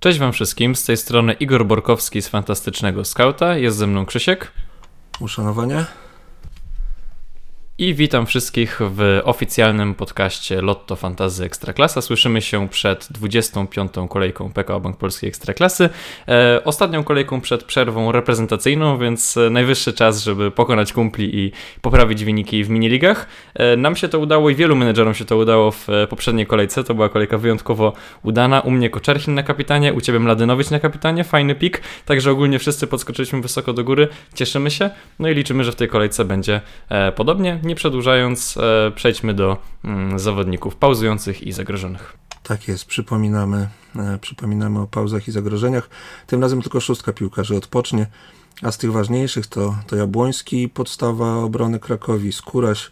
Cześć Wam wszystkim, z tej strony Igor Borkowski z Fantastycznego Skauta, jest ze mną Krzysiek. Uszanowanie. I witam wszystkich w oficjalnym podcaście Lotto Fantazy Ekstraklasa. Słyszymy się przed 25. kolejką PKO Bank Polskiej Ekstraklasy. E, ostatnią kolejką przed przerwą reprezentacyjną, więc najwyższy czas, żeby pokonać kumpli i poprawić wyniki w miniligach. E, nam się to udało i wielu menedżerom się to udało w poprzedniej kolejce. To była kolejka wyjątkowo udana. U mnie Koczerchin na kapitanie, u Ciebie Mladynowicz na kapitanie. Fajny pik, także ogólnie wszyscy podskoczyliśmy wysoko do góry. Cieszymy się, no i liczymy, że w tej kolejce będzie e, podobnie nie przedłużając, e, przejdźmy do mm, zawodników pauzujących i zagrożonych. Tak jest, przypominamy, e, przypominamy o pauzach i zagrożeniach. Tym razem tylko szóstka piłkarzy odpocznie, a z tych ważniejszych to, to Jabłoński, podstawa obrony Krakowi, Skóraś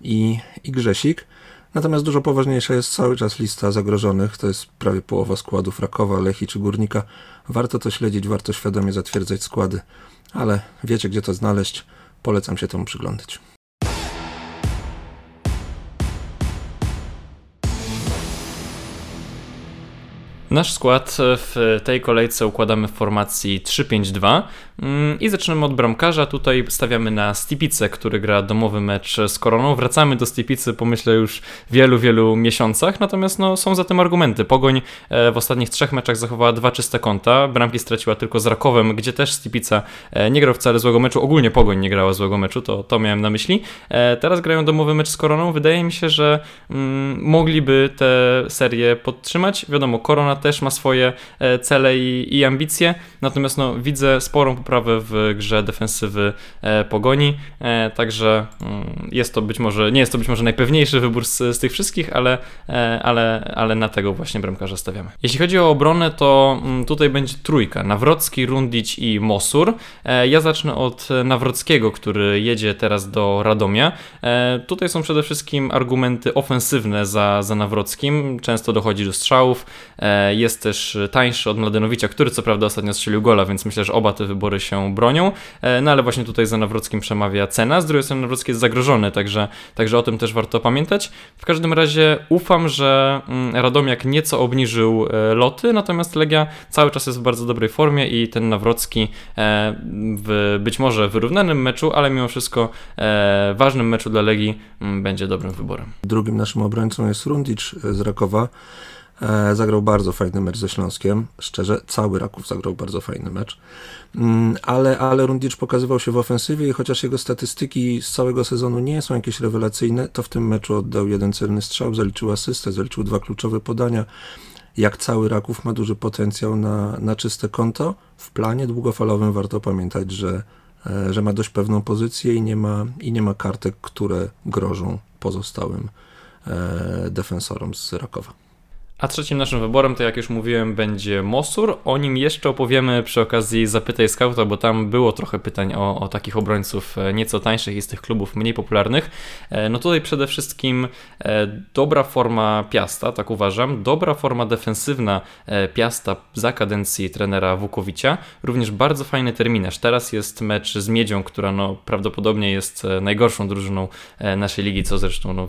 i, i Grzesik. Natomiast dużo poważniejsza jest cały czas lista zagrożonych. To jest prawie połowa składów Rakowa, Lechi czy Górnika. Warto to śledzić, warto świadomie zatwierdzać składy, ale wiecie gdzie to znaleźć. Polecam się temu przyglądać. Nasz skład w tej kolejce układamy w formacji 3-5-2 mm, i zaczynamy od bramkarza. Tutaj stawiamy na Stipicę, który gra domowy mecz z Koroną. Wracamy do Stipicy po myślę już wielu, wielu miesiącach, natomiast no, są za tym argumenty. Pogoń e, w ostatnich trzech meczach zachowała dwa czyste konta, bramki straciła tylko z Rakowem, gdzie też Stipica e, nie grał wcale złego meczu, ogólnie Pogoń nie grała złego meczu, to, to miałem na myśli. E, teraz grają domowy mecz z Koroną. Wydaje mi się, że mm, mogliby tę serię podtrzymać. Wiadomo, Korona też ma swoje e, cele i, i ambicje, natomiast no, widzę sporą poprawę w grze defensywy e, Pogoni, e, także mm, jest to być może, nie jest to być może najpewniejszy wybór z, z tych wszystkich, ale, ale, ale na tego właśnie bramkarza stawiamy. Jeśli chodzi o obronę, to mm, tutaj będzie trójka, Nawrocki, Rundić i Mosur. Ja zacznę od Nawrockiego, który jedzie teraz do Radomia. Tutaj są przede wszystkim argumenty ofensywne za, za Nawrockim, często dochodzi do strzałów, jest też tańszy od Mladenowicza, który co prawda ostatnio strzelił gola, więc myślę, że oba te wybory się bronią. E, no ale właśnie tutaj za Nawrockim przemawia cena. Z drugiej strony Nawrocki jest zagrożony, także, także o tym też warto pamiętać. W każdym razie ufam, że mm, Radomiak nieco obniżył e, loty, natomiast Legia cały czas jest w bardzo dobrej formie i ten Nawrocki e, w być może wyrównanym meczu, ale mimo wszystko ważnym meczu dla Legii mm, będzie dobrym wyborem. Drugim naszym obrońcą jest Rundic z Rakowa. E, zagrał bardzo fajny mecz ze Śląskiem. Szczerze, cały Raków zagrał bardzo fajny mecz. Mm, ale, ale Rundicz pokazywał się w ofensywie i chociaż jego statystyki z całego sezonu nie są jakieś rewelacyjne, to w tym meczu oddał jeden celny strzał, zaliczył asystę, zaliczył dwa kluczowe podania. Jak cały Raków ma duży potencjał na, na czyste konto, w planie długofalowym warto pamiętać, że, e, że ma dość pewną pozycję i nie ma, i nie ma kartek, które grożą pozostałym e, defensorom z Rakowa. A trzecim naszym wyborem, to jak już mówiłem, będzie Mosur. O nim jeszcze opowiemy przy okazji Zapytaj Scouta, bo tam było trochę pytań o, o takich obrońców e, nieco tańszych i z tych klubów mniej popularnych. E, no tutaj przede wszystkim e, dobra forma Piasta, tak uważam. Dobra forma defensywna Piasta za kadencji trenera Wukowicia. Również bardzo fajny terminarz. Teraz jest mecz z Miedzią, która no, prawdopodobnie jest najgorszą drużyną naszej ligi, co zresztą no,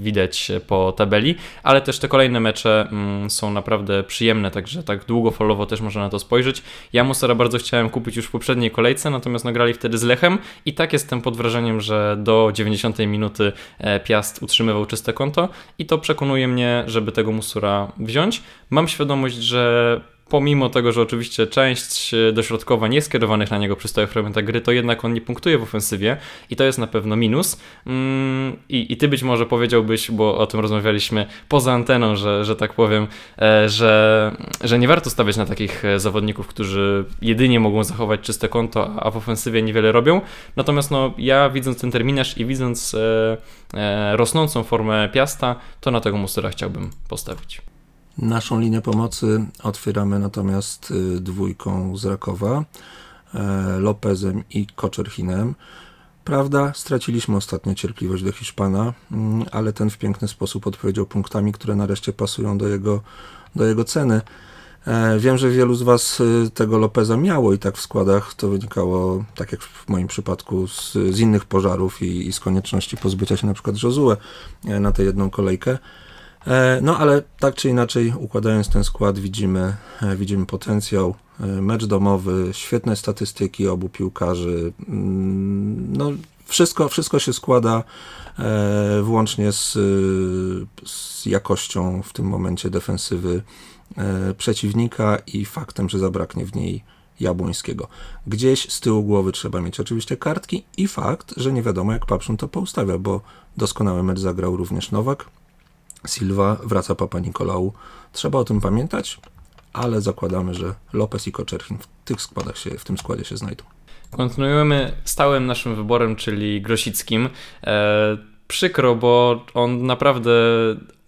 widać po tabeli, ale też te kolejne mecze Mm, są naprawdę przyjemne, także tak długofalowo też można na to spojrzeć. Ja Musera bardzo chciałem kupić już w poprzedniej kolejce, natomiast nagrali wtedy z Lechem i tak jestem pod wrażeniem, że do 90 minuty e, Piast utrzymywał czyste konto i to przekonuje mnie, żeby tego Musura wziąć. Mam świadomość, że pomimo tego, że oczywiście część dośrodkowa nie skierowanych na niego przy stałych fragmentach gry, to jednak on nie punktuje w ofensywie i to jest na pewno minus. Mm, I, i ty być może powiedziałbyś, bo o tym rozmawialiśmy poza anteną, że, że tak powiem, e, że, że nie warto stawiać na takich e, zawodników, którzy jedynie mogą zachować czyste konto, a w ofensywie niewiele robią. Natomiast no, ja widząc ten terminarz i widząc e, rosnącą formę Piasta, to na tego Musera chciałbym postawić. Naszą linię pomocy otwieramy natomiast y, dwójką z Rakowa, e, Lopezem i Koczerhinem. Prawda, straciliśmy ostatnio cierpliwość do Hiszpana, mm, ale ten w piękny sposób odpowiedział punktami, które nareszcie pasują do jego, do jego ceny. E, wiem, że wielu z Was y, tego Lopeza miało i tak w składach. To wynikało, tak jak w moim przypadku, z, z innych pożarów i, i, z konieczności pozbycia się na przykład Josue e, na tę jedną kolejkę. No ale tak czy inaczej, układając ten skład, widzimy, widzimy potencjał. Mecz domowy, świetne statystyki obu piłkarzy. Mm, no, wszystko, wszystko się składa e, włącznie z, z jakością w tym momencie defensywy e, przeciwnika i faktem, że zabraknie w niej Jabłońskiego. Gdzieś z tyłu głowy trzeba mieć oczywiście kartki i fakt, że nie wiadomo jak Papszun to poustawia, bo doskonały mecz zagrał również Nowak, Silva, wraca Papa Nikolału. Trzeba o tym pamiętać, ale zakładamy, że Lopez i Koczerchin w tych składach się, w tym składzie się znajdą. Kontynuujemy stałym naszym wyborem, czyli Grosickim. E, przykro, bo on naprawdę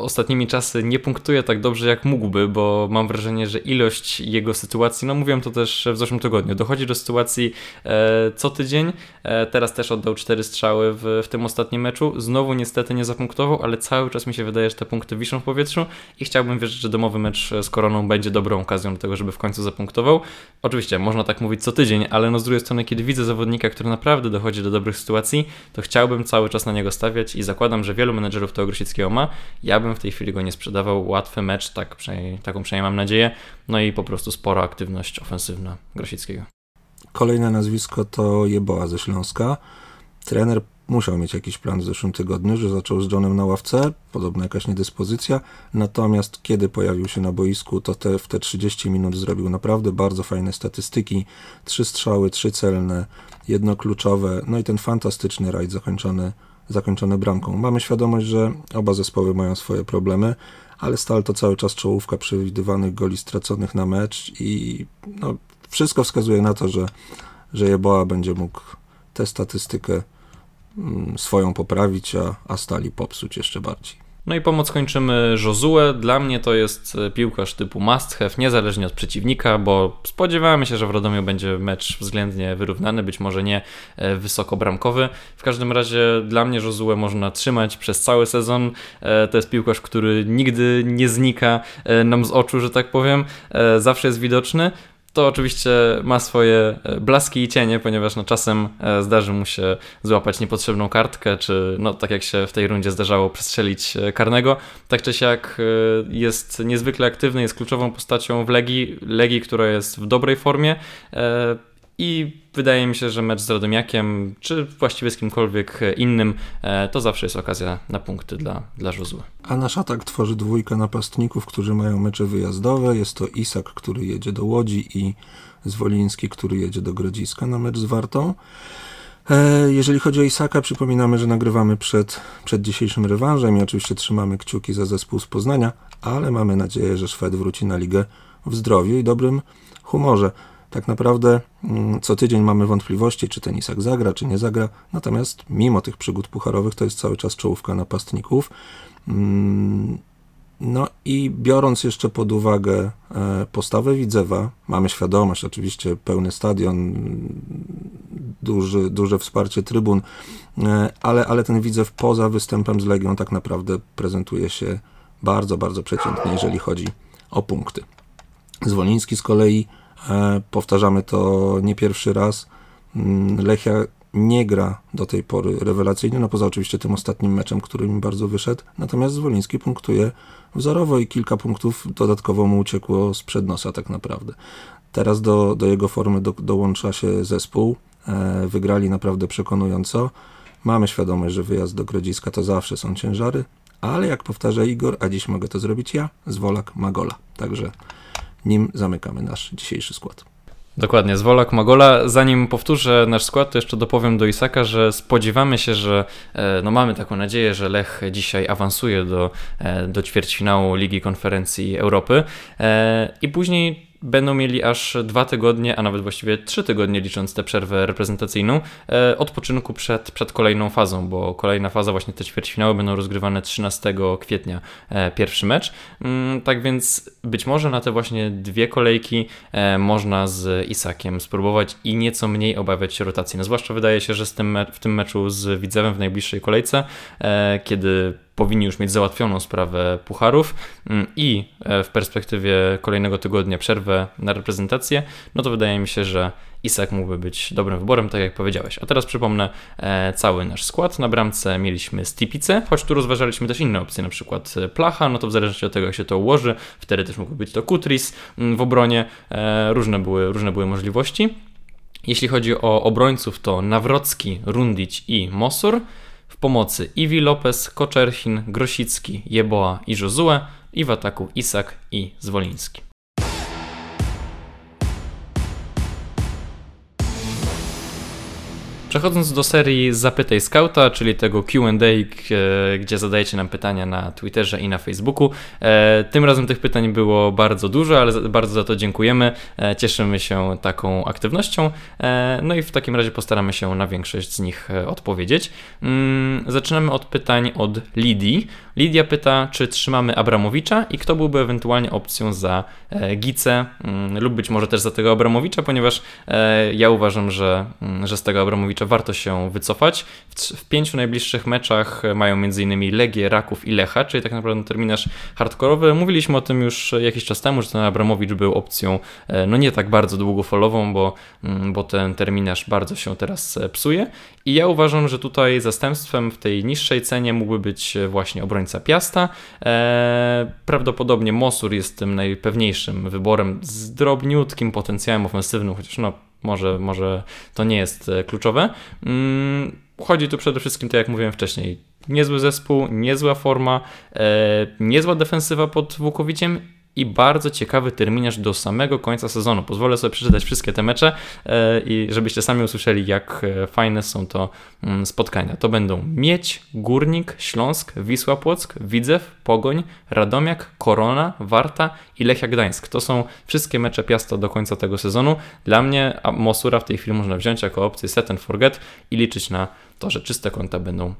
ostatnimi czasy nie punktuje tak dobrze jak mógłby, bo mam wrażenie, że ilość jego sytuacji, no mówiłem to też w zeszłym tygodniu, dochodzi do sytuacji e, co tydzień. E, teraz też oddał cztery strzały w, w tym ostatnim meczu. Znowu niestety nie zapunktował, ale cały czas mi się wydaje, że te punkty wiszą w powietrzu i chciałbym wierzyć, że domowy mecz z Koroną będzie dobrą okazją do tego, żeby w końcu zapunktował. Oczywiście, można tak mówić co tydzień, ale no z drugiej strony, kiedy widzę zawodnika, który naprawdę dochodzi do dobrych sytuacji, to chciałbym cały czas na niego stawiać i zakładam, że wielu menedżerów tego Grosickiego ma. Ja bym w tej chwili go nie sprzedawał. Łatwy mecz, tak przynajmniej, taką przynajmniej mam nadzieję. No i po prostu spora aktywność ofensywna Grosickiego. Kolejne nazwisko to Jeboa ze Śląska. Trener musiał mieć jakiś plan w zeszłym tygodniu, że zaczął z Johnem na ławce, podobna jakaś niedyspozycja, natomiast kiedy pojawił się na boisku, to te, w te 30 minut zrobił naprawdę bardzo fajne statystyki, trzy strzały, trzy celne, jedno kluczowe, no i ten fantastyczny rajd zakończony zakończone bramką. Mamy świadomość, że oba zespoły mają swoje problemy, ale Stal to cały czas czołówka przewidywanych goli straconych na mecz i no, wszystko wskazuje na to, że, że Jeboa będzie mógł tę statystykę mm, swoją poprawić, a, a Stali popsuć jeszcze bardziej. No i pomoc kończymy Josue. Dla mnie to jest e, piłkarz typu must have, niezależnie od przeciwnika, bo spodziewamy się, że w Radomiu będzie mecz względnie wyrównany, być może nie e, wysokobramkowy. W każdym razie dla mnie Josue można trzymać przez cały sezon. E, to jest piłkarz, który nigdy nie znika nam z oczu, że tak powiem. Zawsze jest widoczny. To oczywiście ma swoje e, blaski i cienie, ponieważ no, czasem e, zdarzy mu się złapać niepotrzebną kartkę, czy no, tak jak się w tej rundzie zdarzało, przestrzelić e, karnego. Tak czy siak jest niezwykle aktywny, jest kluczową postacią w Legii, Legii, która jest w dobrej formie i wydaje mi się, że mecz z Radomiakiem, czy właściwie z kimkolwiek innym, e, to zawsze jest okazja na punkty dla, dla Żuzły. A nasz atak tworzy dwójka napastników, którzy mają mecze wyjazdowe. Jest to Isak, który jedzie do Łodzi i Zwoliński, który jedzie do Grodziska na mecz z Wartą. E, jeżeli chodzi o Isaka, przypominamy, że nagrywamy przed, przed dzisiejszym rewanżem i oczywiście trzymamy kciuki za zespół z Poznania, ale mamy nadzieję, że Szwed wróci na ligę w zdrowiu i dobrym humorze tak naprawdę mm, co tydzień mamy wątpliwości, czy ten Isak zagra, czy nie zagra. Natomiast mimo tych przygód pucharowych to jest cały czas czołówka napastników. Mm, no i biorąc jeszcze pod uwagę e, postawę Widzewa, mamy świadomość, oczywiście pełny stadion, duży, duże wsparcie trybun, e, ale, ale ten Widzew poza występem z Legią tak naprawdę prezentuje się bardzo, bardzo przeciętnie, jeżeli chodzi o punkty. Zwoliński z kolei powtarzamy to nie pierwszy raz. Mm, Lechia nie gra do tej pory rewelacyjnie, no poza oczywiście tym ostatnim meczem, który mi bardzo wyszedł. Natomiast Zwoliński punktuje wzorowo i kilka punktów dodatkowo mu uciekło sprzed nosa tak naprawdę. Teraz do, do jego formy do, dołącza się zespół. E, wygrali naprawdę przekonująco. Mamy świadomość, że wyjazd do Grodziska to zawsze są ciężary, ale jak powtarza Igor, a dziś mogę to zrobić ja, Zwolak Magola. Także nim zamykamy nasz dzisiejszy skład. Dokładnie, Zwolak Magola. Zanim powtórzę nasz skład, to jeszcze dopowiem do Isaka, że spodziewamy się, że e, no mamy taką nadzieję, że Lech dzisiaj awansuje do, e, do ćwierćfinału Ligi Konferencji Europy e, i później będą mieli aż dwa tygodnie, a nawet właściwie trzy tygodnie, licząc tę przerwę reprezentacyjną, e, odpoczynku przed, przed kolejną fazą, bo kolejna faza, właśnie te ćwierćfinały będą rozgrywane 13 kwietnia, e, pierwszy mecz. Mm, tak więc być może na te właśnie dwie kolejki e, można z Isakiem spróbować i nieco mniej obawiać się rotacji. No zwłaszcza wydaje się, że z tym w tym meczu z Widzewem w najbliższej kolejce, kiedy powinni już mieć załatwioną sprawę pucharów mm, i w perspektywie kolejnego tygodnia przerwę na reprezentację, no to wydaje mi się, że Isak mógłby być dobrym wyborem, tak jak powiedziałeś. A teraz przypomnę e, cały nasz skład. Na bramce mieliśmy Stipice, choć tu rozważaliśmy też inne opcje, na przykład e, Placha, no to w zależności od tego, jak się to ułoży, wtedy też mógłby być to Kutris mm, w obronie. E, różne, były, różne były możliwości. Jeśli chodzi o obrońców, to Nawrocki, Rundić i Mosur. W pomocy Iwi Lopez, Koczerchin, Grosicki, Jeboa i Josue. I w ataku Isak i Zwoliński. Przechodząc do serii Zapytaj Scouta, czyli tego QA, gdzie zadajecie nam pytania na Twitterze i na Facebooku. E, tym razem tych pytań było bardzo dużo, ale bardzo za to dziękujemy. E, cieszymy się taką aktywnością. E, no i w takim razie postaramy się na większość z nich odpowiedzieć. Mm, zaczynamy od pytań od Lidii. Lidia pyta, czy trzymamy Abramowicza i kto byłby ewentualnie opcją za Gice mm, lub być może też za tego Abramowicza, ponieważ ja uważam, że, mm, że z tego Abramowicza warto się wycofać. W, w pięciu najbliższych meczach mają m.in. Legię, Raków i Lecha, czyli tak naprawdę terminarz hardkorowy. Mówiliśmy o tym już jakiś czas temu, że ten Abramowicz był opcją e, no nie tak bardzo długofalową, bo, mm, bo ten terminarz bardzo się teraz e, psuje. I ja uważam, że tutaj zastępstwem w tej niższej cenie mógłby być właśnie obrońca Piasta. Prawdopodobnie Mosur jest tym najpewniejszym wyborem z drobniutkim potencjałem ofensywnym, chociaż no może, może to nie jest e, kluczowe. Mm, chodzi tu przede wszystkim, tak jak mówiłem wcześniej, niezły zespół, niezła forma, e, niezła defensywa pod Włukowiciem i bardzo ciekawy terminarz do samego końca sezonu. Pozwolę sobie przeczytać wszystkie te mecze e, i żebyście sami usłyszeli, jak e, fajne są to mm, spotkania. To będą Miedź, Górnik, Śląsk, Wisła Płock, Widzew, Pogoń, Radomiak, Korona, Warta i Lechia Gdańsk. To są wszystkie mecze Piasta do końca tego sezonu. Dla mnie Mosura w tej chwili można wziąć jako opcję set and forget i liczyć na to, że czyste konta będą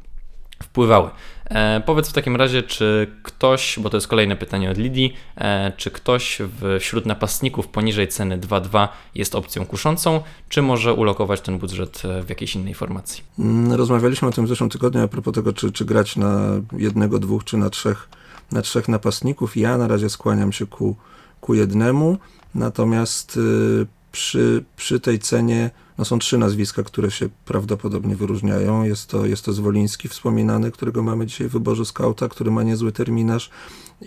wpływały. E, powiedz w takim razie, czy ktoś, bo to jest kolejne pytanie od Lidii, e, czy ktoś wśród napastników poniżej ceny 2.2 jest opcją kuszącą, czy może ulokować ten budżet e, w jakiejś innej formacji? Mm, rozmawialiśmy o tym w zeszłym tygodniu a propos tego, czy, czy grać na jednego, dwóch, czy na trzech, na trzech napastników. Ja na razie skłaniam się ku, ku jednemu, natomiast y, przy, przy tej cenie no są trzy nazwiska, które się prawdopodobnie wyróżniają. Jest to, jest to Zwoliński wspominany, którego mamy dzisiaj w wyborze skauta, który ma niezły terminarz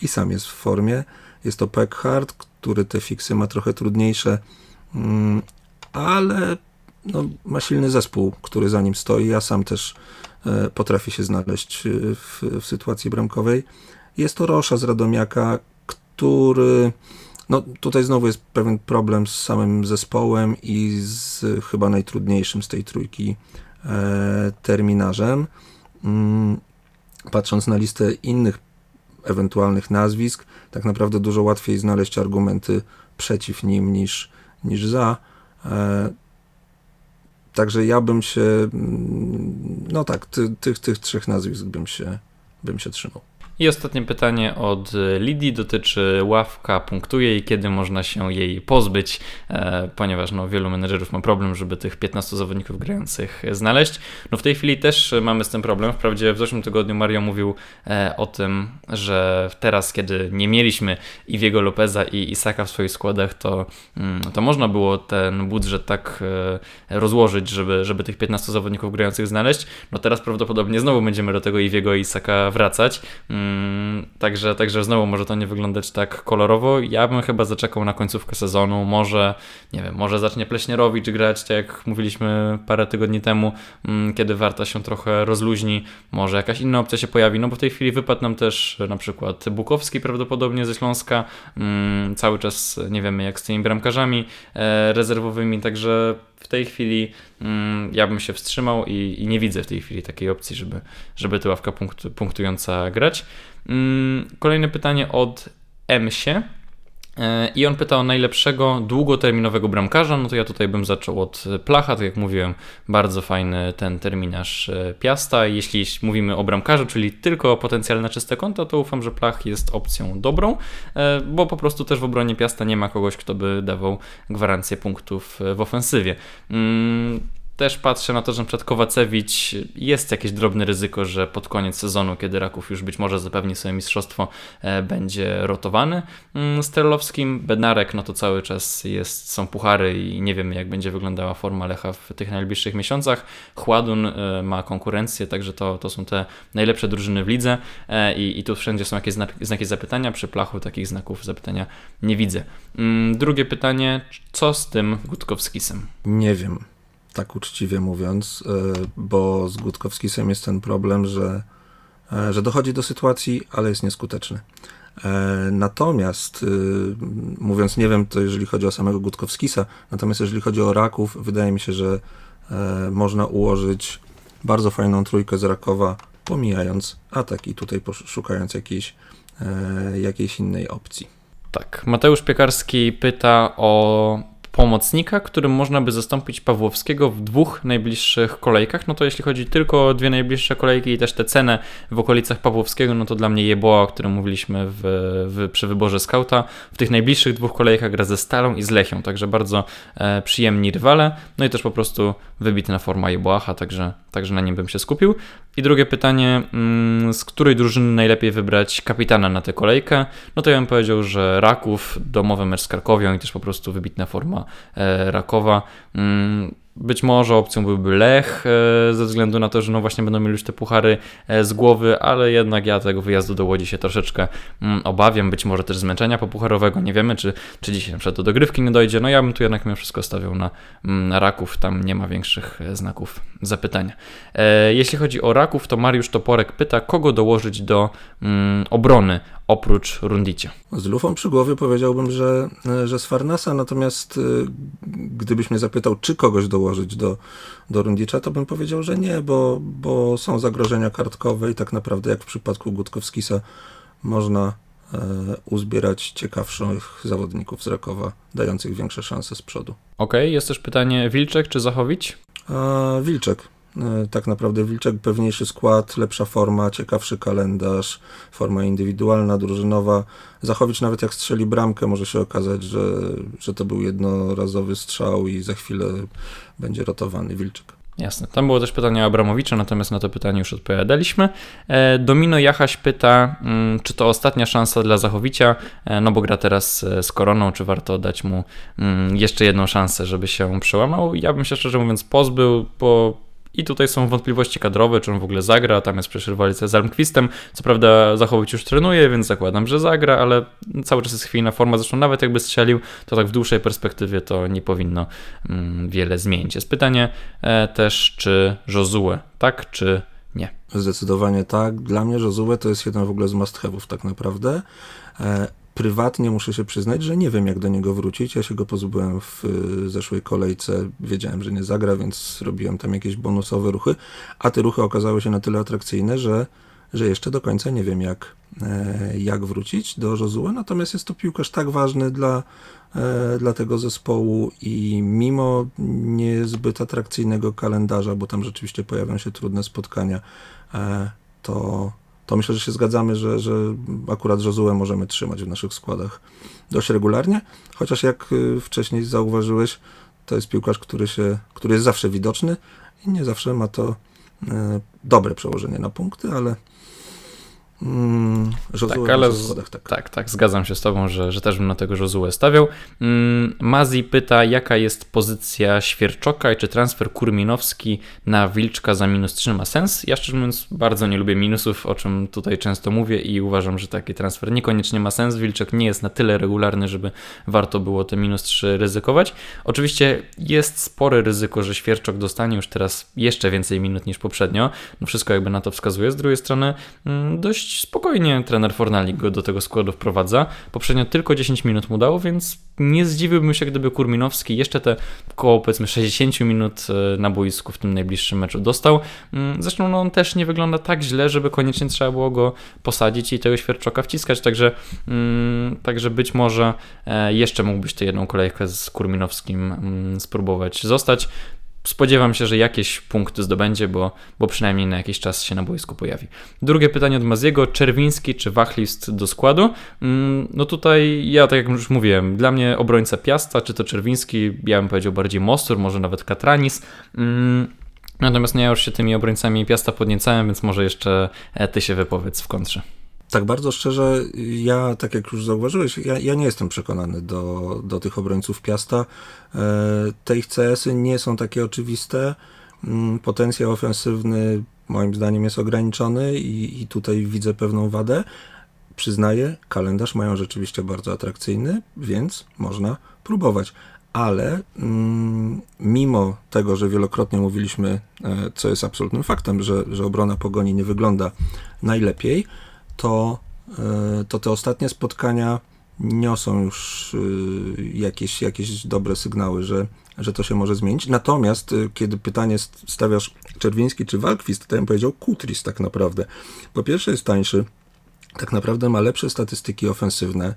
i sam jest w formie. Jest to Peckhart, który te fiksy ma trochę trudniejsze, mm, ale no, ma silny zespół, który za nim stoi, a sam też e, potrafi się znaleźć e, w, w sytuacji bramkowej. Jest to Rosza z Radomiaka, który no tutaj znowu jest pewien problem z samym zespołem i z chyba najtrudniejszym z tej trójki e, terminarzem. Mm, patrząc na listę innych ewentualnych nazwisk, tak naprawdę dużo łatwiej znaleźć argumenty przeciw nim niż, niż za. E, także ja bym się, mm, no tak, ty, tych, tych trzech nazwisk bym się, bym się trzymał. I ostatnie pytanie od Lidii dotyczy ławka punktuje i kiedy można się jej pozbyć, e, ponieważ no, wielu menedżerów ma problem, żeby tych 15 zawodników grających znaleźć. No w tej chwili też mamy z tym problem. Wprawdzie w zeszłym tygodniu Mario mówił e, o tym, że teraz, kiedy nie mieliśmy Iwiego Lopeza i Isaka w swoich składach, to, mm, to można było ten budżet tak e, rozłożyć, żeby, żeby tych 15 zawodników grających znaleźć. No teraz prawdopodobnie znowu będziemy do tego Iwiego i Isaka wracać. Mm, także, także znowu może to nie wyglądać tak kolorowo. Ja bym chyba zaczekał na końcówkę sezonu. Może, nie wiem, może zacznie Pleśnierowicz grać, tak jak mówiliśmy parę tygodni temu, mm, kiedy Warta się trochę rozluźni. Może jakaś inna opcja się pojawi, no bo w tej chwili wypadł nam też na przykład Bukowski prawdopodobnie ze Śląska. Mm, cały czas nie wiemy jak z tymi bramkarzami e, rezerwowymi, także w tej chwili mm, ja bym się wstrzymał i, i, nie widzę w tej chwili takiej opcji, żeby, żeby ta ławka punkt, punktująca grać. Mm, kolejne pytanie od Emsie. I on pyta o najlepszego długoterminowego bramkarza. No to ja tutaj bym zaczął od Placha. Tak jak mówiłem, bardzo fajny ten terminarz e, Piasta. Jeśli mówimy o bramkarzu, czyli tylko potencjalne czyste konto, to ufam, że Plach jest opcją dobrą, e, bo po prostu też w obronie Piasta nie ma kogoś, kto by dawał gwarancję punktów e, w ofensywie. Też patrzę na to, że przed Kowacewicz jest jakieś drobne ryzyko, że pod koniec sezonu, kiedy Raków już być może zapewni sobie mistrzostwo, e, będzie rotowany mm, z. Bednarek, no to cały czas jest, są puchary i nie wiemy, jak będzie wyglądała forma Lecha w tych najbliższych miesiącach. Chładun e, ma konkurencję, także to, to są te najlepsze drużyny w lidze e, i, i tu wszędzie są jakieś znaki zapytania. Przy Plachu takich znaków zapytania nie widzę. Mm, drugie pytanie, co z tym Gutkowskisem? Nie wiem tak uczciwie mówiąc, e, bo z Gutkowskisem jest ten problem, że, e, że dochodzi do sytuacji, ale jest nieskuteczny. E, natomiast, mówiąc nie wiem, to jeżeli chodzi o samego Gutkowskisa, natomiast jeżeli chodzi o Raków, wydaje mi się, że można ułożyć bardzo fajną trójkę z Rakowa, pomijając atak i tutaj szukając jakiejś, jakiejś innej opcji. Tak, Mateusz Piekarski pyta o pomocnika, którym można by zastąpić Pawłowskiego w dwóch najbliższych kolejkach. No to jeśli chodzi tylko o dwie najbliższe kolejki i też tę cenę w okolicach Pawłowskiego, no to dla mnie Jeboa, o którym mówiliśmy w, w, przy wyborze skauta, w tych najbliższych dwóch kolejkach gra ze Stalą i z Lechią, także bardzo e, przyjemni rywale. No i też po prostu wybitna forma Jeboacha, także, także na nim bym się skupił. I drugie pytanie, mm, z której drużyny najlepiej wybrać kapitana na tę kolejkę? No to ja bym powiedział, że Raków, domowy mecz z Karkowią i też po prostu wybitna forma e, Rakowa. Mm, być może opcją byłby Lech, e, ze względu na to, że no właśnie będą mieli już te puchary e, z głowy, ale jednak ja tego wyjazdu do Łodzi się troszeczkę mm, obawiam, być może też zmęczenia popucharowego, nie wiemy, czy, czy dzisiaj na przykład do dogrywki nie dojdzie, no ja bym tu jednak mimo wszystko stawiał na, mm, na Raków, tam nie ma większych e, znaków zapytania. Jeśli chodzi o Raków, to Mariusz Toporek pyta, kogo dołożyć do mm, obrony oprócz Rundicia. Z lufą przy głowie powiedziałbym, że, że z Farnasa, natomiast y, gdybyś mnie zapytał, czy kogoś dołożyć do, do Rundicza, to bym powiedział, że nie, bo, bo są zagrożenia kartkowe i tak naprawdę jak w przypadku Gutkowskisa można e, uzbierać ciekawszych zawodników z Rakowa, dających większe szanse z przodu. Okej, okay, jest też pytanie Wilczek czy Zachowicz? Wilczek. E, tak naprawdę Wilczek pewniejszy skład, lepsza forma, ciekawszy kalendarz, forma indywidualna, drużynowa. Zachowicz nawet jak strzeli bramkę, może się okazać, że, że to był jednorazowy strzał i za chwilę będzie rotowany Wilczek. Jasne. Tam było też pytanie o Abramowicza, natomiast na to pytanie już odpowiadaliśmy. E, Domino Jachaś pyta, mm, czy to ostatnia szansa dla Zachowicia, e, no bo gra teraz z Koroną, czy warto dać mu mm, jeszcze jedną szansę, żeby się przełamał? Ja bym się szczerze mówiąc pozbył, bo i tutaj są wątpliwości kadrowe, czy on w ogóle zagra. Tam jest przecież rywalizacja z Almquistem. Co prawda Zachowić już trenuje, więc zakładam, że zagra, ale cały czas jest chwilna forma. Zresztą nawet jakby strzelił, to tak w dłuższej perspektywie to nie powinno mm, wiele zmienić. Jest pytanie e, też, czy Josue, tak czy nie? Zdecydowanie tak. Dla mnie Josue to jest jeden w ogóle z must tak naprawdę. Prywatnie muszę się przyznać, że nie wiem, jak do niego wrócić. Ja się go pozbyłem w y, zeszłej kolejce. Wiedziałem, że nie zagra, więc robiłem tam jakieś bonusowe ruchy, a te ruchy okazały się na tyle atrakcyjne, że, że jeszcze do końca nie wiem, jak, e, jak wrócić do Josue. Natomiast jest to piłkarz tak ważny dla, e, dla tego zespołu i mimo niezbyt atrakcyjnego kalendarza, bo tam rzeczywiście pojawią się trudne spotkania, e, to to myślę, że się zgadzamy, że, że akurat Josuę możemy trzymać w naszych składach dość regularnie, chociaż jak y, wcześniej zauważyłeś, to jest piłkarz, który, się, który jest zawsze widoczny i nie zawsze ma to y, dobre przełożenie na punkty, ale Mm, tak, ale z, tak. tak. tak, zgadzam się z Tobą, że, że też bym na tego Josuę stawiał. Mm, Mazi pyta, jaka jest pozycja Świerczoka i czy transfer Kurminowski na Wilczka za minus 3 ma sens? Ja szczerze mówiąc bardzo nie lubię minusów, o czym tutaj często mówię i uważam, że taki transfer niekoniecznie ma sens. Wilczek nie jest na tyle regularny, żeby warto było te minus 3 ryzykować. Oczywiście jest spore ryzyko, że Świerczok dostanie już teraz jeszcze więcej minut niż poprzednio. No wszystko jakby na to wskazuje. Z drugiej strony mm, dość dość spokojnie trener Fornalik go do tego składu wprowadza. Poprzednio tylko 10 minut mu dał, więc nie zdziwiłbym się, gdyby Kurminowski jeszcze te około powiedzmy 60 minut e, na boisku w tym najbliższym meczu dostał. Mm, zresztą no, on też nie wygląda tak źle, żeby koniecznie trzeba było go posadzić i tego Świerczoka wciskać, także, mm, także być może e, jeszcze mógłbyś tę jedną kolejkę z Kurminowskim mm, spróbować zostać. Spodziewam się, że jakieś punkty zdobędzie, bo, bo przynajmniej na jakiś czas się na boisku pojawi. Drugie pytanie od Maziego, Czerwiński czy Wachlist do składu? Mm, no tutaj ja, tak jak już mówiłem, dla mnie obrońca Piasta, czy to Czerwiński, ja bym powiedział bardziej Mostur, może nawet Katranis. Mm, natomiast no ja już się tymi obrońcami Piasta podniecałem, więc może jeszcze e, ty się wypowiedz w kontrze. Tak bardzo szczerze, ja, tak jak już zauważyłeś, ja, ja nie jestem przekonany do, do tych obrońców Piasta. E, te ich CS-y nie są takie oczywiste. Mm, potencjał ofensywny moim zdaniem jest ograniczony i, i tutaj widzę pewną wadę. Przyznaję, kalendarz mają rzeczywiście bardzo atrakcyjny, więc można próbować. Ale mm, mimo tego, że wielokrotnie mówiliśmy, e, co jest absolutnym faktem, że, że obrona pogoni nie wygląda najlepiej, to, e, to te ostatnie spotkania niosą już e, jakieś, jakieś dobre sygnały, że, że to się może zmienić. Natomiast e, kiedy pytanie stawiasz Czerwiński czy Walkwist, to ja bym powiedział Kutris tak naprawdę. Po pierwsze jest tańszy, tak naprawdę ma lepsze statystyki ofensywne.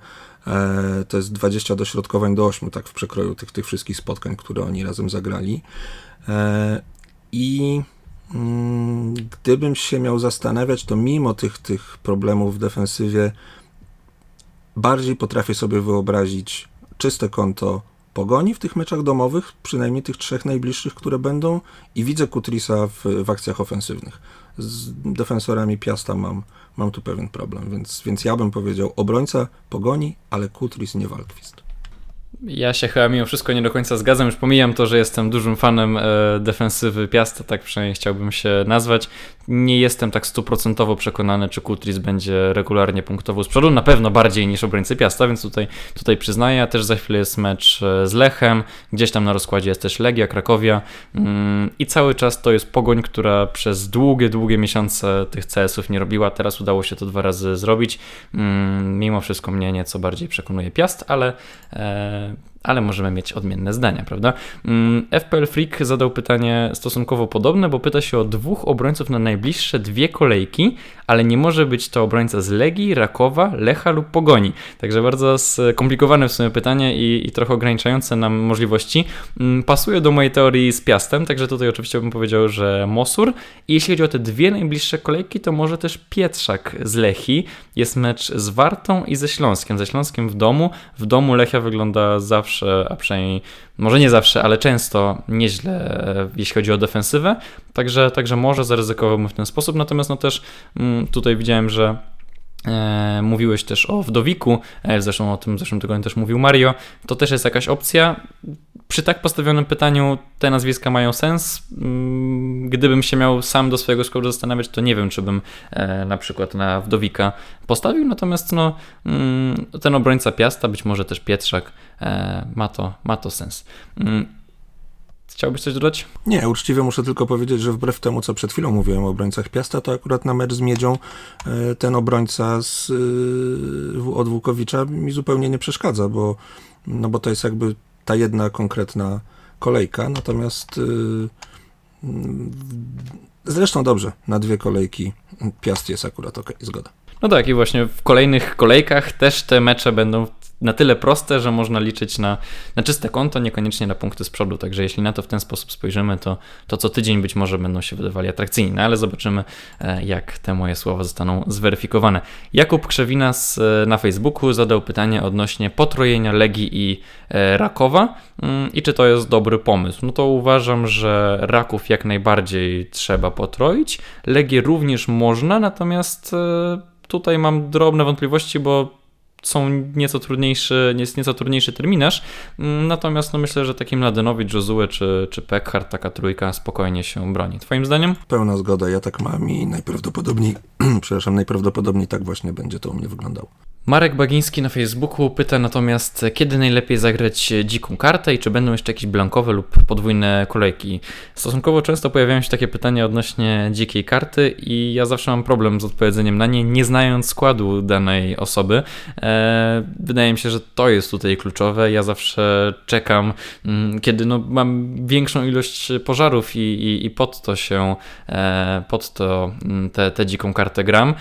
To jest 20 dośrodkowań do 8, tak w przekroju tych, tych wszystkich spotkań, które oni razem zagrali. I gdybym się miał zastanawiać, to mimo tych, tych problemów w defensywie, bardziej potrafię sobie wyobrazić czyste konto pogoni w tych meczach domowych, przynajmniej tych trzech najbliższych, które będą, i widzę Kutrisa w, w akcjach ofensywnych. Z defensorami Piasta mam, mam tu pewien problem, więc, więc ja bym powiedział obrońca pogoni, ale Kutris nie Walkwist. Ja się chyba mimo wszystko nie do końca zgadzam. Już pomijam to, że jestem dużym fanem e, defensywy Piasta, tak przynajmniej chciałbym się nazwać. Nie jestem tak stuprocentowo przekonany, czy Kutris będzie regularnie punktował z przodu. Na pewno bardziej niż obrońcy Piasta, więc tutaj, tutaj przyznaję. Też za chwilę jest mecz e, z Lechem. Gdzieś tam na rozkładzie jest też Legia, Krakowia. Mm, I cały czas to jest pogoń, która przez długie, długie miesiące tych CS-ów nie robiła. Teraz udało się to dwa razy zrobić. Mm, mimo wszystko mnie nieco bardziej przekonuje Piast, ale. Ale możemy mieć odmienne zdania, prawda? Mm, FPL Freak zadał pytanie stosunkowo podobne, bo pyta się o dwóch obrońców na najbliższe dwie kolejki, ale nie może być to obrońca z Legii, Rakowa, Lecha lub Pogoni. Także bardzo skomplikowane w sumie pytanie i, i trochę ograniczające nam możliwości. Mm, pasuje do mojej teorii z Piastem, także tutaj oczywiście bym powiedział, że Mosur. I jeśli chodzi o te dwie najbliższe kolejki, to może też Pietrzak z Lechi. Jest mecz z Wartą i ze Śląskiem. Ze Śląskiem w domu. W domu Lechia wygląda zawsze, a przynajmniej może nie zawsze, ale często nieźle, e, jeśli chodzi o defensywę. Także, także może zaryzykowałbym w ten sposób. Natomiast no też mm, tutaj widziałem, że E, mówiłeś też o wdowiku, zresztą o tym w zeszłym tygodniu też mówił Mario. To też jest jakaś opcja. Przy tak postawionym pytaniu te nazwiska mają sens. Mm, gdybym się miał sam do swojego składu zastanawiać, to nie wiem, czy bym e, na przykład na wdowika postawił. Natomiast no, mm, ten obrońca Piasta, być może też Pietrzak, ma, to, ma to sens. Mm, Chciałbyś coś dodać? Nie, uczciwie muszę tylko powiedzieć, że wbrew temu, co przed chwilą mówiłem o obrońcach Piasta, to akurat na mecz z Miedzią e, ten obrońca z, e, od Włukowicza mi zupełnie nie przeszkadza, bo, no bo to jest jakby ta jedna konkretna kolejka, natomiast e, zresztą dobrze, na dwie kolejki Piast jest akurat ok, zgoda. No tak, i właśnie w kolejnych kolejkach też te mecze będą na tyle proste, że można liczyć na, na czyste konto, niekoniecznie na punkty z przodu. Także jeśli na to w ten sposób spojrzymy, to, to co tydzień być może będą się wydawali atrakcyjni, no ale zobaczymy, e, jak te moje słowa zostaną zweryfikowane. Jakub Krzewina z, e, na Facebooku zadał pytanie odnośnie potrojenia Legii i e, Rakowa mm, i czy to jest dobry pomysł. No to uważam, że Raków jak najbardziej trzeba potroić. Legię również można, natomiast tutaj mam drobne wątpliwości, bo są nieco trudniejszy, jest nieco trudniejszy terminarz, mm, natomiast no myślę, że taki Mladenowicz, Josue czy, czy taka trójka spokojnie się broni. Twoim zdaniem? Pełna zgoda, ja tak mam i najprawdopodobniej, przepraszam, najprawdopodobniej tak właśnie będzie to u mnie wyglądało. Marek Bagiński na Facebooku pyta natomiast, kiedy najlepiej zagrać dziką kartę i czy będą jeszcze jakieś blankowe lub podwójne kolejki. Stosunkowo często pojawiają się takie pytania odnośnie dzikiej karty i ja zawsze mam problem z odpowiedzeniem na nie, nie znając składu danej osoby. Wydaje mi się, że to jest tutaj kluczowe. Ja zawsze czekam, mm, kiedy no, mam większą ilość pożarów i, i, i pod to się, pod to mm, tę dziką kartę gram.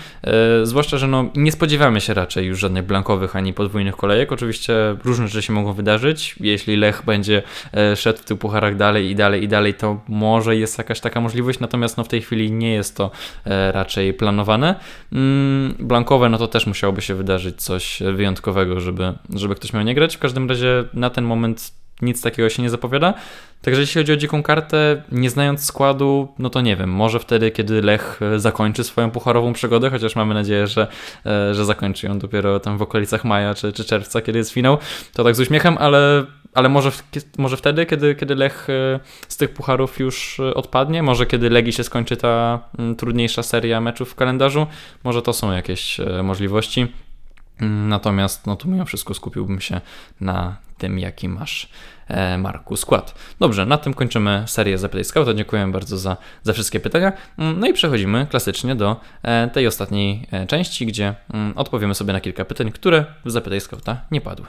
Zwłaszcza, że no, nie spodziewamy się raczej już żadnych blankowych ani podwójnych kolejek. Oczywiście różne rzeczy się mogą wydarzyć. Jeśli Lech będzie szedł w tych pucharach dalej i dalej i dalej, to może jest jakaś taka możliwość, natomiast no, w tej chwili nie jest to raczej planowane. Mm, blankowe, no to też musiałoby się wydarzyć coś wyjątkowego, żeby, żeby ktoś miał nie grać. W każdym razie na ten moment nic takiego się nie zapowiada. Także jeśli chodzi o dziką kartę, nie znając składu, no to nie wiem, może wtedy, kiedy Lech zakończy swoją pucharową przygodę, chociaż mamy nadzieję, że, e, że zakończy ją dopiero tam w okolicach maja czy, czy czerwca, kiedy jest finał, to tak z uśmiechem, ale ale może, może wtedy, kiedy, kiedy Lech e, z tych pucharów już e, odpadnie, może kiedy Legi się skończy ta trudniejsza seria meczów w kalendarzu, może to są jakieś możliwości. Mm, natomiast no tu mimo wszystko skupiłbym się na tym, jaki masz Marku skład. Dobrze, na tym kończymy serię Zapytaj Scouta. Dziękuję bardzo za, za wszystkie pytania. Mm, no i przechodzimy klasycznie do tej ostatniej części, gdzie odpowiemy sobie na kilka pytań, które w Zapytaj Scouta nie padły.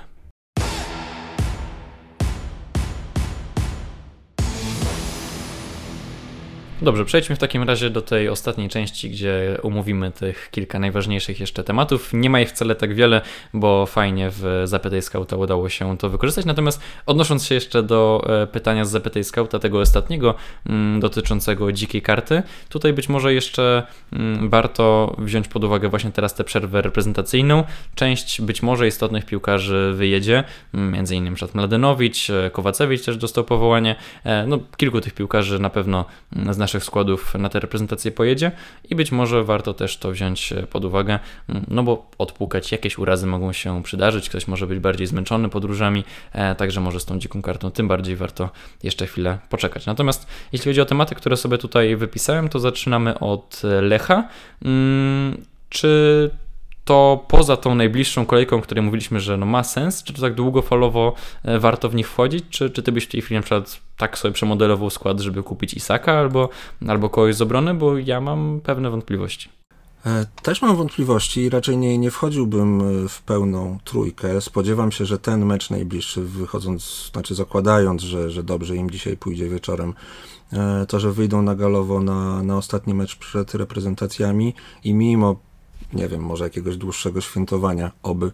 Dobrze, przejdźmy w takim razie do tej ostatniej części, gdzie umówimy tych kilka najważniejszych jeszcze tematów. Nie ma ich wcale tak wiele, bo fajnie w Zapytaj Scouta udało się to wykorzystać. Natomiast odnosząc się jeszcze do e, pytania z Zapytaj Scouta, tego ostatniego, mm, dotyczącego dzikiej karty, tutaj być może jeszcze mm, warto wziąć pod uwagę właśnie teraz tę przerwę reprezentacyjną. Część być może istotnych piłkarzy wyjedzie, mm, między innymi Mladenowicz, e, Kowacewicz też dostał powołanie. E, no, kilku tych piłkarzy na pewno z składów na tę reprezentację pojedzie i być może warto też to wziąć e, pod uwagę, no bo odpukać jakieś urazy mogą się przydarzyć, ktoś może być bardziej zmęczony podróżami, e, także może z tą dziką kartą tym bardziej warto jeszcze chwilę poczekać. Natomiast jeśli chodzi o tematy, które sobie tutaj wypisałem, to zaczynamy od Lecha. Mm, czy to poza tą najbliższą kolejką, o której mówiliśmy, że no ma sens, czy to tak długofalowo e, warto w nich wchodzić, czy, czy ty byś w tej chwili na przykład tak sobie przemodelował skład, żeby kupić Isaka albo, albo kogoś z obrony, bo ja mam pewne wątpliwości. E, też mam wątpliwości i raczej nie, nie wchodziłbym e, w pełną trójkę. Spodziewam się, że ten mecz najbliższy, wychodząc, znaczy zakładając, że, że dobrze im dzisiaj pójdzie wieczorem, to, że wyjdą na galowo na, na ostatni mecz przed reprezentacjami i mimo nie wiem, może jakiegoś dłuższego świętowania, oby.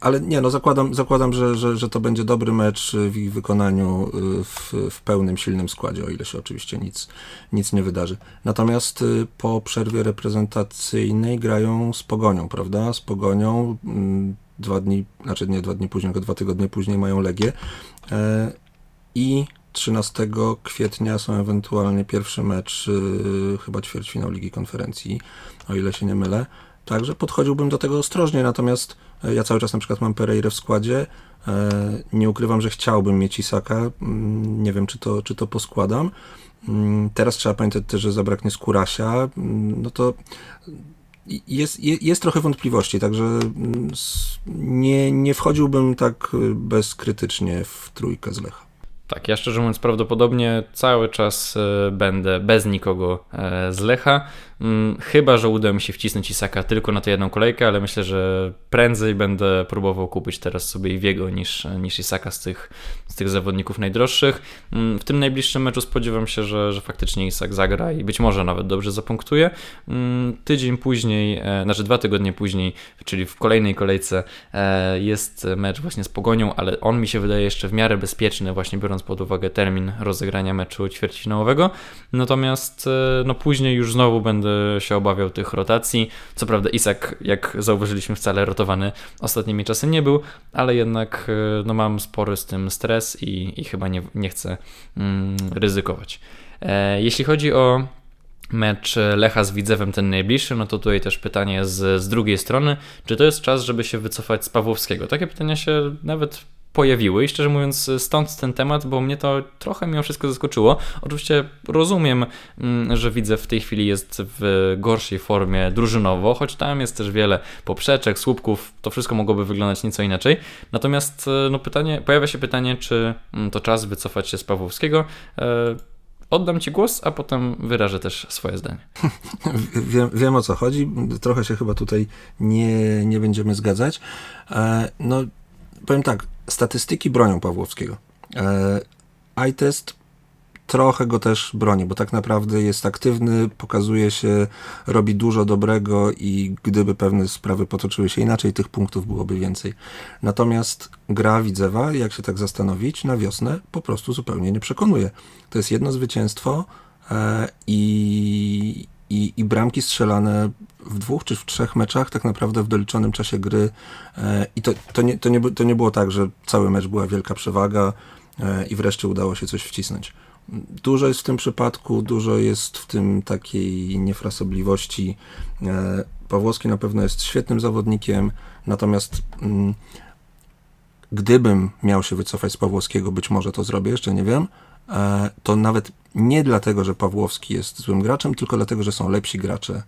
Ale nie, no zakładam, zakładam że, że, że to będzie dobry mecz w ich wykonaniu y, w, w pełnym, silnym składzie, o ile się oczywiście nic, nic nie wydarzy. Natomiast y, po przerwie reprezentacyjnej grają z Pogonią, prawda? Z Pogonią mm, dwa dni, znaczy nie dwa dni później, tylko dwa tygodnie później mają Legię e, i 13 kwietnia są ewentualnie pierwszy mecz, yy, chyba ćwierćfinał Ligi Konferencji, o ile się nie mylę. Także podchodziłbym do tego ostrożnie, natomiast e, ja cały czas na przykład mam Pereira w składzie. E, nie ukrywam, że chciałbym mieć Isaka. Nie wiem, czy to, czy to poskładam. Mm, teraz trzeba pamiętać też, że zabraknie Skurasia. Mm, no to jest, jest trochę wątpliwości, także nie, nie wchodziłbym tak y, bezkrytycznie w trójkę z Lecha. Tak, ja szczerze mówiąc prawdopodobnie cały czas e, będę bez nikogo e, z Lecha. Mm, chyba, że uda mi się wcisnąć Isaka tylko na tę jedną kolejkę, ale myślę, że prędzej będę próbował kupić teraz sobie Iwiego niż, niż Isaka z tych, z tych zawodników najdroższych. Mm, w tym najbliższym meczu spodziewam się, że, że faktycznie Isak zagra i być może nawet dobrze zapunktuje. Mm, tydzień później, e, znaczy dwa tygodnie później, czyli w kolejnej kolejce jest mecz właśnie z Pogonią, ale on mi się wydaje jeszcze w miarę bezpieczny, właśnie biorąc pod uwagę termin rozegrania meczu ćwierćfinałowego. Natomiast no później już znowu będę się obawiał tych rotacji. Co prawda Isak, jak zauważyliśmy, wcale rotowany ostatnimi czasy nie był, ale jednak e, no, mam spory z tym stres i, i chyba nie, nie chcę mm, ryzykować. E, jeśli chodzi o mecz Lecha z Widzewem ten najbliższy, no to tutaj też pytanie z, z drugiej strony, czy to jest czas, żeby się wycofać z Pawłowskiego? Takie pytania się nawet pojawiły i szczerze mówiąc stąd ten temat, bo mnie to trochę mimo wszystko zaskoczyło. Oczywiście rozumiem, mm, że widzę w tej chwili jest w gorszej formie drużynowo, choć tam jest też wiele poprzeczek, słupków, to wszystko mogłoby wyglądać nieco inaczej. Natomiast no pytanie, pojawia się pytanie, czy mm, to czas wycofać się z Pawłowskiego. E, Oddam Ci głos, a potem wyrażę też swoje zdanie. wiem, wiem o co chodzi. Trochę się chyba tutaj nie, nie będziemy zgadzać. E, no, powiem tak, statystyki bronią Pawłowskiego. E, test trochę go też broni, bo tak naprawdę jest aktywny, pokazuje się, robi dużo dobrego i gdyby pewne sprawy potoczyły się inaczej, tych punktów byłoby więcej. Natomiast gra Widzewa, jak się tak zastanowić, na wiosnę po prostu zupełnie nie przekonuje. To jest jedno zwycięstwo e, i, i, i bramki strzelane w dwóch czy w trzech meczach, tak naprawdę w doliczonym czasie gry. E, I to, to, nie, to, nie, to nie było tak, że cały mecz była wielka przewaga e, i wreszcie udało się coś wcisnąć. Dużo jest w tym przypadku, dużo jest w tym takiej niefrasobliwości. E, Pawłowski na pewno jest świetnym zawodnikiem, natomiast mm, gdybym miał się wycofać z Pawłowskiego, być może to zrobię, jeszcze nie wiem, to nawet nie dlatego, że Pawłowski jest złym graczem, tylko dlatego, że są lepsi gracze e,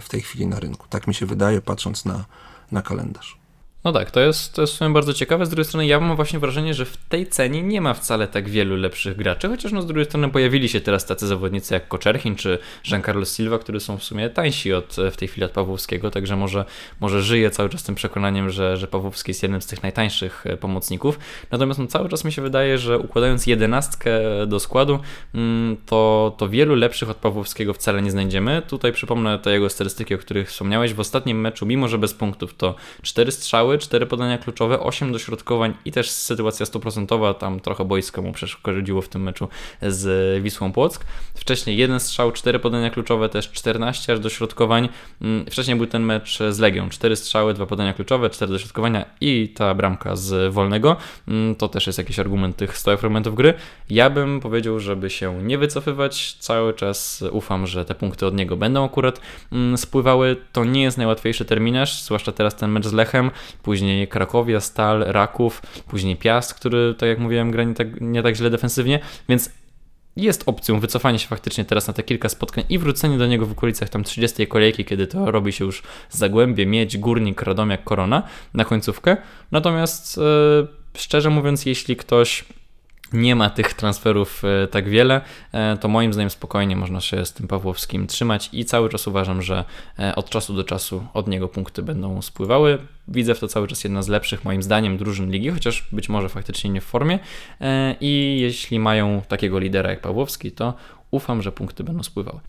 w tej chwili na rynku. Tak mi się wydaje, patrząc na, na kalendarz. No tak, to jest, to jest w sumie bardzo ciekawe. Z drugiej strony ja mam właśnie wrażenie, że w tej cenie nie ma wcale tak wielu lepszych graczy, chociaż no z drugiej strony pojawili się teraz tacy zawodnicy jak Koczerchin czy Giancarlo Silva, którzy są w sumie tańsi od, w tej chwili od Pawłowskiego, także może, może żyje cały czas tym przekonaniem, że, że Pawłowski jest jednym z tych najtańszych e, pomocników. Natomiast no, cały czas mi się wydaje, że układając jedenastkę do składu, mm, to, to wielu lepszych od Pawłowskiego wcale nie znajdziemy. Tutaj przypomnę te jego statystyki, o których wspomniałeś. W ostatnim meczu, mimo że bez punktów, to cztery strzały, strzały, 4 podania kluczowe, 8 dośrodkowań i też sytuacja stuprocentowa, tam trochę boisko mu przeszkodziło w tym meczu z Wisłą Płock. Wcześniej jeden strzał, 4 podania kluczowe, też 14 aż dośrodkowań. Mm, wcześniej był ten mecz z Legią, 4 strzały, 2 podania kluczowe, 4 dośrodkowania i ta bramka z wolnego. Mm, to też jest jakiś argument tych stałych fragmentów gry. Ja bym powiedział, żeby się nie wycofywać, cały czas ufam, że te punkty od niego będą akurat mm, spływały. To nie jest najłatwiejszy terminarz, zwłaszcza teraz ten mecz z Lechem później Krakowia, Stal, Raków, później Piast, który, tak jak mówiłem, gra nie tak, nie tak źle defensywnie, więc jest opcją wycofania się faktycznie teraz na te kilka spotkań i wrócenie do niego w okolicach tam 30 kolejki, kiedy to robi się już Zagłębie, Miedź, Górnik, Radomiak, Korona na końcówkę. Natomiast yy, szczerze mówiąc, jeśli ktoś nie ma tych transferów e, tak wiele, e, to moim zdaniem spokojnie można się z tym Pawłowskim trzymać i cały czas uważam, że e, od czasu do czasu od niego punkty będą spływały. Widzę w to cały czas jedna z lepszych moim zdaniem drużyn ligi, chociaż być może faktycznie nie w formie i jeśli mają takiego lidera jak Pawłowski, to ufam, że punkty będą spływały.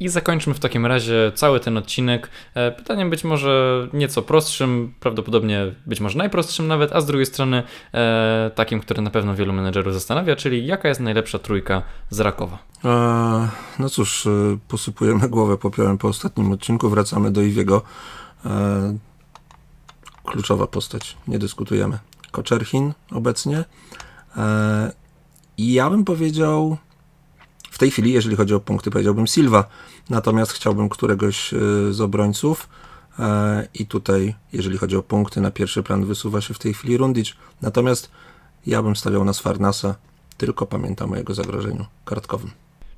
I zakończmy w takim razie cały ten odcinek e, pytaniem być może nieco prostszym, prawdopodobnie być może najprostszym nawet, a z drugiej strony e, takim, które na pewno wielu menedżerów zastanawia, czyli jaka jest najlepsza trójka z Rakowa? E, no cóż, e, posypujemy głowę popiołem po ostatnim odcinku, wracamy do Iwiego. E, kluczowa postać, nie dyskutujemy. Koczerchin obecnie. E, ja bym powiedział w tej chwili, jeżeli chodzi o punkty, powiedziałbym Silva, natomiast chciałbym któregoś e, z obrońców e, i tutaj, jeżeli chodzi o punkty, na pierwszy plan wysuwa się w tej chwili Rundic. Natomiast ja bym stawiał na Sfarnasa, tylko pamiętam o jego zagrożeniu kartkowym.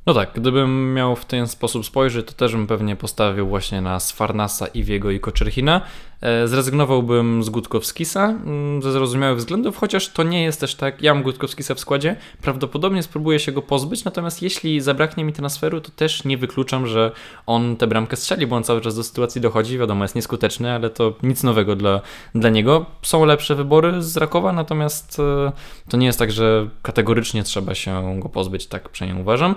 No tak, gdybym miał w ten sposób spojrzeć, to też bym pewnie postawił właśnie na Sfarnasa, Iwiego i Koczerchina. E, zrezygnowałbym z Gutkowskisa mm, ze zrozumiałych względów, chociaż to nie jest też tak. Ja mam Gutkowskisa w składzie, prawdopodobnie spróbuję się go pozbyć, natomiast jeśli zabraknie mi transferu, to też nie wykluczam, że on tę bramkę strzeli, bo on cały czas do sytuacji dochodzi. Wiadomo, jest nieskuteczny, ale to nic nowego dla, dla niego. Są lepsze wybory z Rakowa, natomiast e, to nie jest tak, że kategorycznie trzeba się go pozbyć, tak przynajmniej uważam.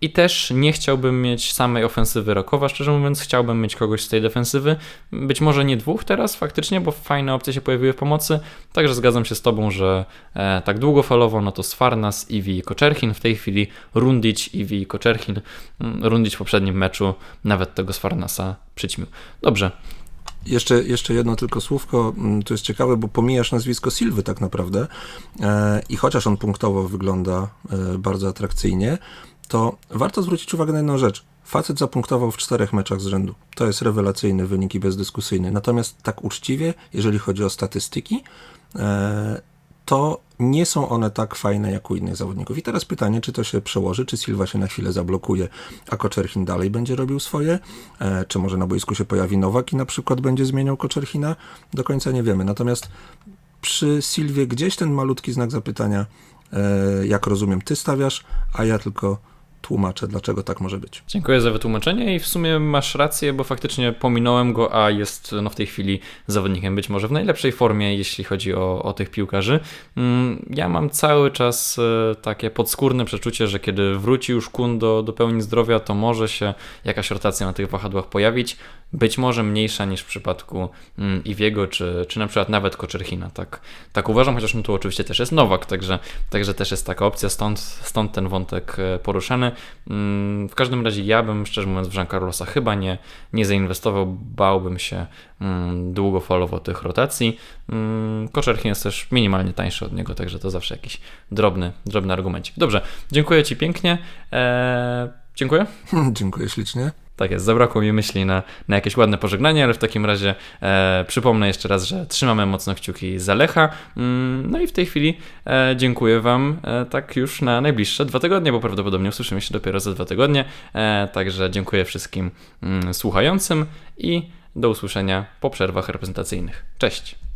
I też nie chciałbym mieć samej ofensywy Rakowa, szczerze mówiąc, chciałbym mieć kogoś z tej defensywy. Być może nie dwóch teraz faktycznie, bo fajne opcje się pojawiły w pomocy. Także zgadzam się z Tobą, że e, tak długofalowo no to Sfarnas, Iwi i Koczerchin. W tej chwili Rundić, Iwi i Koczerchin. Mm, Rundić w poprzednim meczu nawet tego Sfarnasa przyćmił. Dobrze. Jeszcze, jeszcze jedno tylko słówko, mm, to jest ciekawe, bo pomijasz nazwisko Silwy tak naprawdę e, i chociaż on punktowo wygląda e, bardzo atrakcyjnie, to warto zwrócić uwagę na jedną rzecz. Facet zapunktował w czterech meczach z rzędu. To jest rewelacyjny wynik i bezdyskusyjny. Natomiast tak uczciwie, jeżeli chodzi o statystyki, e, to nie są one tak fajne jak u innych zawodników. I teraz pytanie, czy to się przełoży, czy Silva się na chwilę zablokuje, a Koczerchin dalej będzie robił swoje, e, czy może na boisku się pojawi Nowak i na przykład będzie zmieniał Koczerchina, do końca nie wiemy. Natomiast przy Silwie gdzieś ten malutki znak zapytania jak rozumiem, ty stawiasz, a ja tylko tłumaczę, dlaczego tak może być. Dziękuję za wytłumaczenie i w sumie masz rację, bo faktycznie pominąłem go, a jest no, w tej chwili zawodnikiem być może w najlepszej formie, jeśli chodzi o, o tych piłkarzy. Mm, ja mam cały czas e, takie podskórne przeczucie, że kiedy wróci już Kun do, do pełni zdrowia, to może się jakaś rotacja na tych wahadłach pojawić być może mniejsza niż w przypadku mm, Iwiego, czy, czy na przykład nawet Koczerchina. Tak, tak uważam, chociaż no tu oczywiście też jest Nowak, także, także też jest taka opcja, stąd, stąd ten wątek e, poruszany. Mm, w każdym razie ja bym, szczerze mówiąc, w Jean Carlosa chyba nie, nie zainwestował, bałbym się mm, długofalowo tych rotacji. Koczerchin jest też minimalnie tańszy od niego, także to zawsze jakiś drobny, drobny argumencik. Dobrze, dziękuję Ci pięknie. Eee, dziękuję. dziękuję ślicznie. Tak jest, zabrakło mi myśli na, na jakieś ładne pożegnanie, ale w takim razie e, przypomnę jeszcze raz, że trzymamy mocno kciuki za Lecha. Mm, no i w tej chwili e, dziękuję Wam e, tak już na najbliższe dwa tygodnie, bo prawdopodobnie usłyszymy się dopiero za dwa tygodnie. E, także dziękuję wszystkim mm, słuchającym i do usłyszenia po przerwach reprezentacyjnych. Cześć!